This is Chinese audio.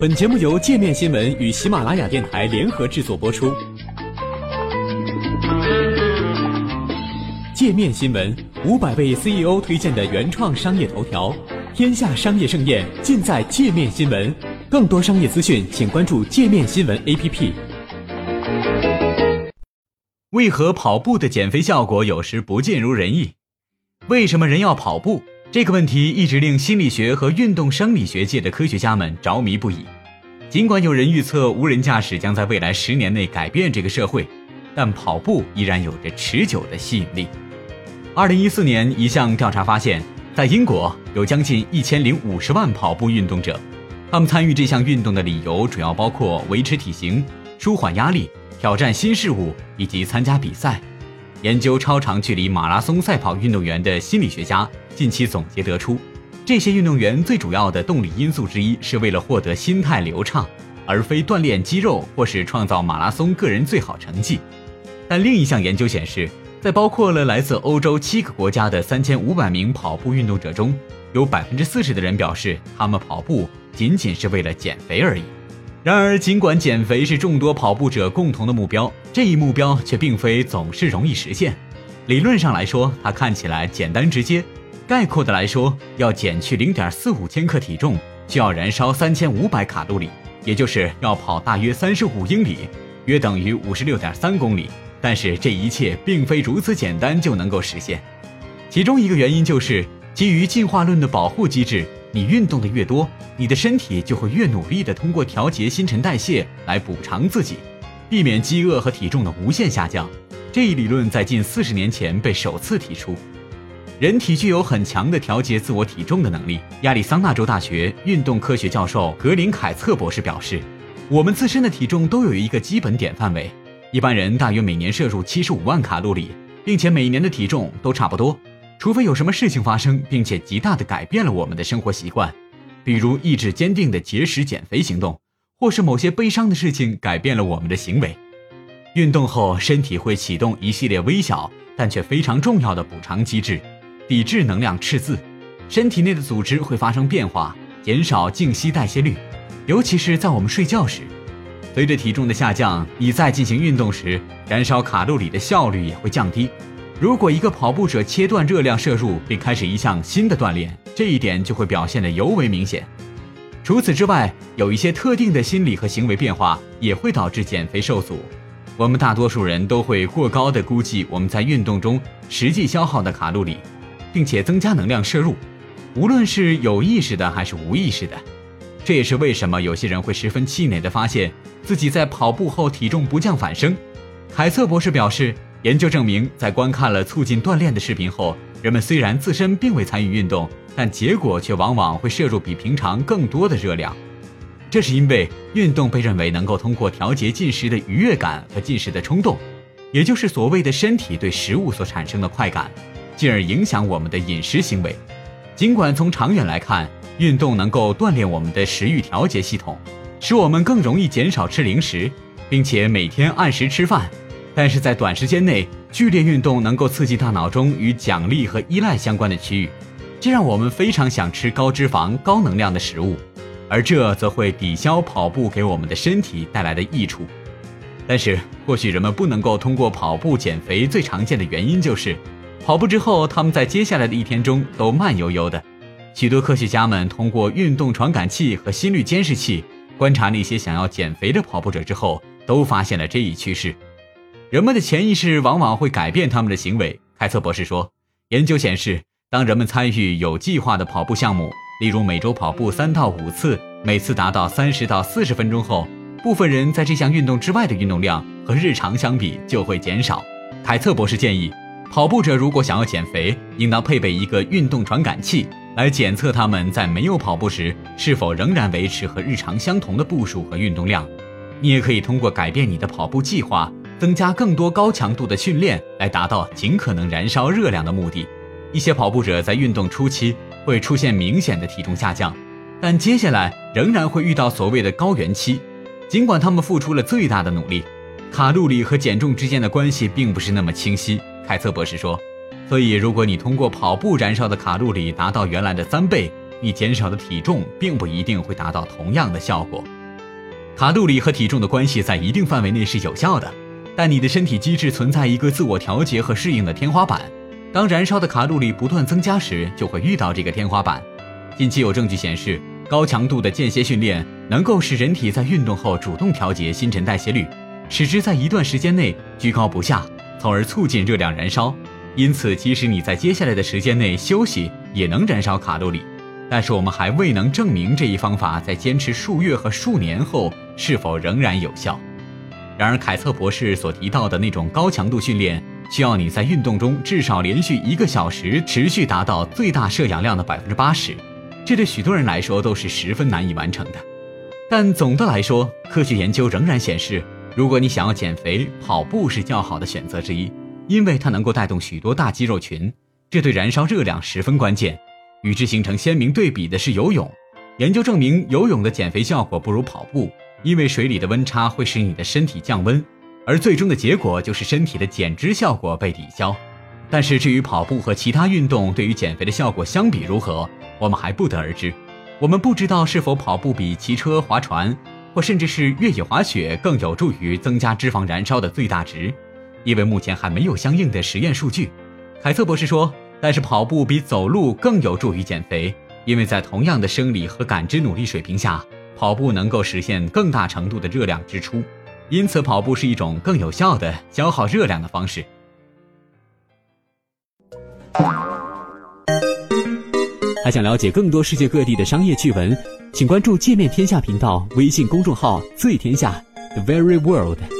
本节目由界面新闻与喜马拉雅电台联合制作播出。界面新闻五百位 CEO 推荐的原创商业头条，天下商业盛宴尽在界面新闻。更多商业资讯，请关注界面新闻 APP。为何跑步的减肥效果有时不尽如人意？为什么人要跑步？这个问题一直令心理学和运动生理学界的科学家们着迷不已。尽管有人预测无人驾驶将在未来十年内改变这个社会，但跑步依然有着持久的吸引力。二零一四年，一项调查发现，在英国有将近一千零五十万跑步运动者，他们参与这项运动的理由主要包括维持体型、舒缓压力、挑战新事物以及参加比赛。研究超长距离马拉松赛跑运动员的心理学家近期总结得出，这些运动员最主要的动力因素之一是为了获得心态流畅，而非锻炼肌肉或是创造马拉松个人最好成绩。但另一项研究显示，在包括了来自欧洲七个国家的三千五百名跑步运动者中，有百分之四十的人表示，他们跑步仅仅是为了减肥而已。然而，尽管减肥是众多跑步者共同的目标，这一目标却并非总是容易实现。理论上来说，它看起来简单直接。概括的来说，要减去零点四五千克体重，需要燃烧三千五百卡路里，也就是要跑大约三十五英里，约等于五十六点三公里。但是这一切并非如此简单就能够实现。其中一个原因就是基于进化论的保护机制。你运动的越多，你的身体就会越努力地通过调节新陈代谢来补偿自己，避免饥饿和体重的无限下降。这一理论在近四十年前被首次提出。人体具有很强的调节自我体重的能力。亚利桑那州大学运动科学教授格林凯策博士表示：“我们自身的体重都有一个基本点范围，一般人大约每年摄入七十五万卡路里，并且每年的体重都差不多。”除非有什么事情发生，并且极大的改变了我们的生活习惯，比如意志坚定的节食减肥行动，或是某些悲伤的事情改变了我们的行为。运动后，身体会启动一系列微小但却非常重要的补偿机制，抵制能量赤字。身体内的组织会发生变化，减少静息代谢率，尤其是在我们睡觉时。随着体重的下降，你在进行运动时燃烧卡路里的效率也会降低。如果一个跑步者切断热量摄入并开始一项新的锻炼，这一点就会表现得尤为明显。除此之外，有一些特定的心理和行为变化也会导致减肥受阻。我们大多数人都会过高的估计我们在运动中实际消耗的卡路里，并且增加能量摄入，无论是有意识的还是无意识的。这也是为什么有些人会十分气馁地发现自己在跑步后体重不降反升。凯瑟博士表示。研究证明，在观看了促进锻炼的视频后，人们虽然自身并未参与运动，但结果却往往会摄入比平常更多的热量。这是因为运动被认为能够通过调节进食的愉悦感和进食的冲动，也就是所谓的身体对食物所产生的快感，进而影响我们的饮食行为。尽管从长远来看，运动能够锻炼我们的食欲调节系统，使我们更容易减少吃零食，并且每天按时吃饭。但是在短时间内，剧烈运动能够刺激大脑中与奖励和依赖相关的区域，这让我们非常想吃高脂肪、高能量的食物，而这则会抵消跑步给我们的身体带来的益处。但是，或许人们不能够通过跑步减肥，最常见的原因就是，跑步之后，他们在接下来的一天中都慢悠悠的。许多科学家们通过运动传感器和心率监视器观察那些想要减肥的跑步者之后，都发现了这一趋势。人们的潜意识往往会改变他们的行为，凯特博士说。研究显示，当人们参与有计划的跑步项目，例如每周跑步三到五次，每次达到三十到四十分钟后，部分人在这项运动之外的运动量和日常相比就会减少。凯特博士建议，跑步者如果想要减肥，应当配备一个运动传感器，来检测他们在没有跑步时是否仍然维持和日常相同的步数和运动量。你也可以通过改变你的跑步计划。增加更多高强度的训练，来达到尽可能燃烧热量的目的。一些跑步者在运动初期会出现明显的体重下降，但接下来仍然会遇到所谓的高原期。尽管他们付出了最大的努力，卡路里和减重之间的关系并不是那么清晰。凯策博士说：“所以，如果你通过跑步燃烧的卡路里达到原来的三倍，你减少的体重并不一定会达到同样的效果。卡路里和体重的关系在一定范围内是有效的，但你的身体机制存在一个自我调节和适应的天花板。当燃烧的卡路里不断增加时，就会遇到这个天花板。近期有证据显示，高强度的间歇训练能够使人体在运动后主动调节新陈代谢率，使之在一段时间内居高不下，从而促进热量燃烧。因此，即使你在接下来的时间内休息，也能燃烧卡路里。但是，我们还未能证明这一方法在坚持数月和数年后是否仍然有效。然而，凯策博士所提到的那种高强度训练。需要你在运动中至少连续一个小时，持续达到最大摄氧量的百分之八十，这对许多人来说都是十分难以完成的。但总的来说，科学研究仍然显示，如果你想要减肥，跑步是较好的选择之一，因为它能够带动许多大肌肉群，这对燃烧热量十分关键。与之形成鲜明对比的是游泳。研究证明，游泳的减肥效果不如跑步，因为水里的温差会使你的身体降温。而最终的结果就是身体的减脂效果被抵消，但是至于跑步和其他运动对于减肥的效果相比如何，我们还不得而知。我们不知道是否跑步比骑车、划船或甚至是越野滑雪更有助于增加脂肪燃烧的最大值，因为目前还没有相应的实验数据。凯瑟博士说，但是跑步比走路更有助于减肥，因为在同样的生理和感知努力水平下，跑步能够实现更大程度的热量支出。因此，跑步是一种更有效的消耗热量的方式。还想了解更多世界各地的商业趣闻，请关注“界面天下”频道微信公众号“最天下 ”（The Very World）。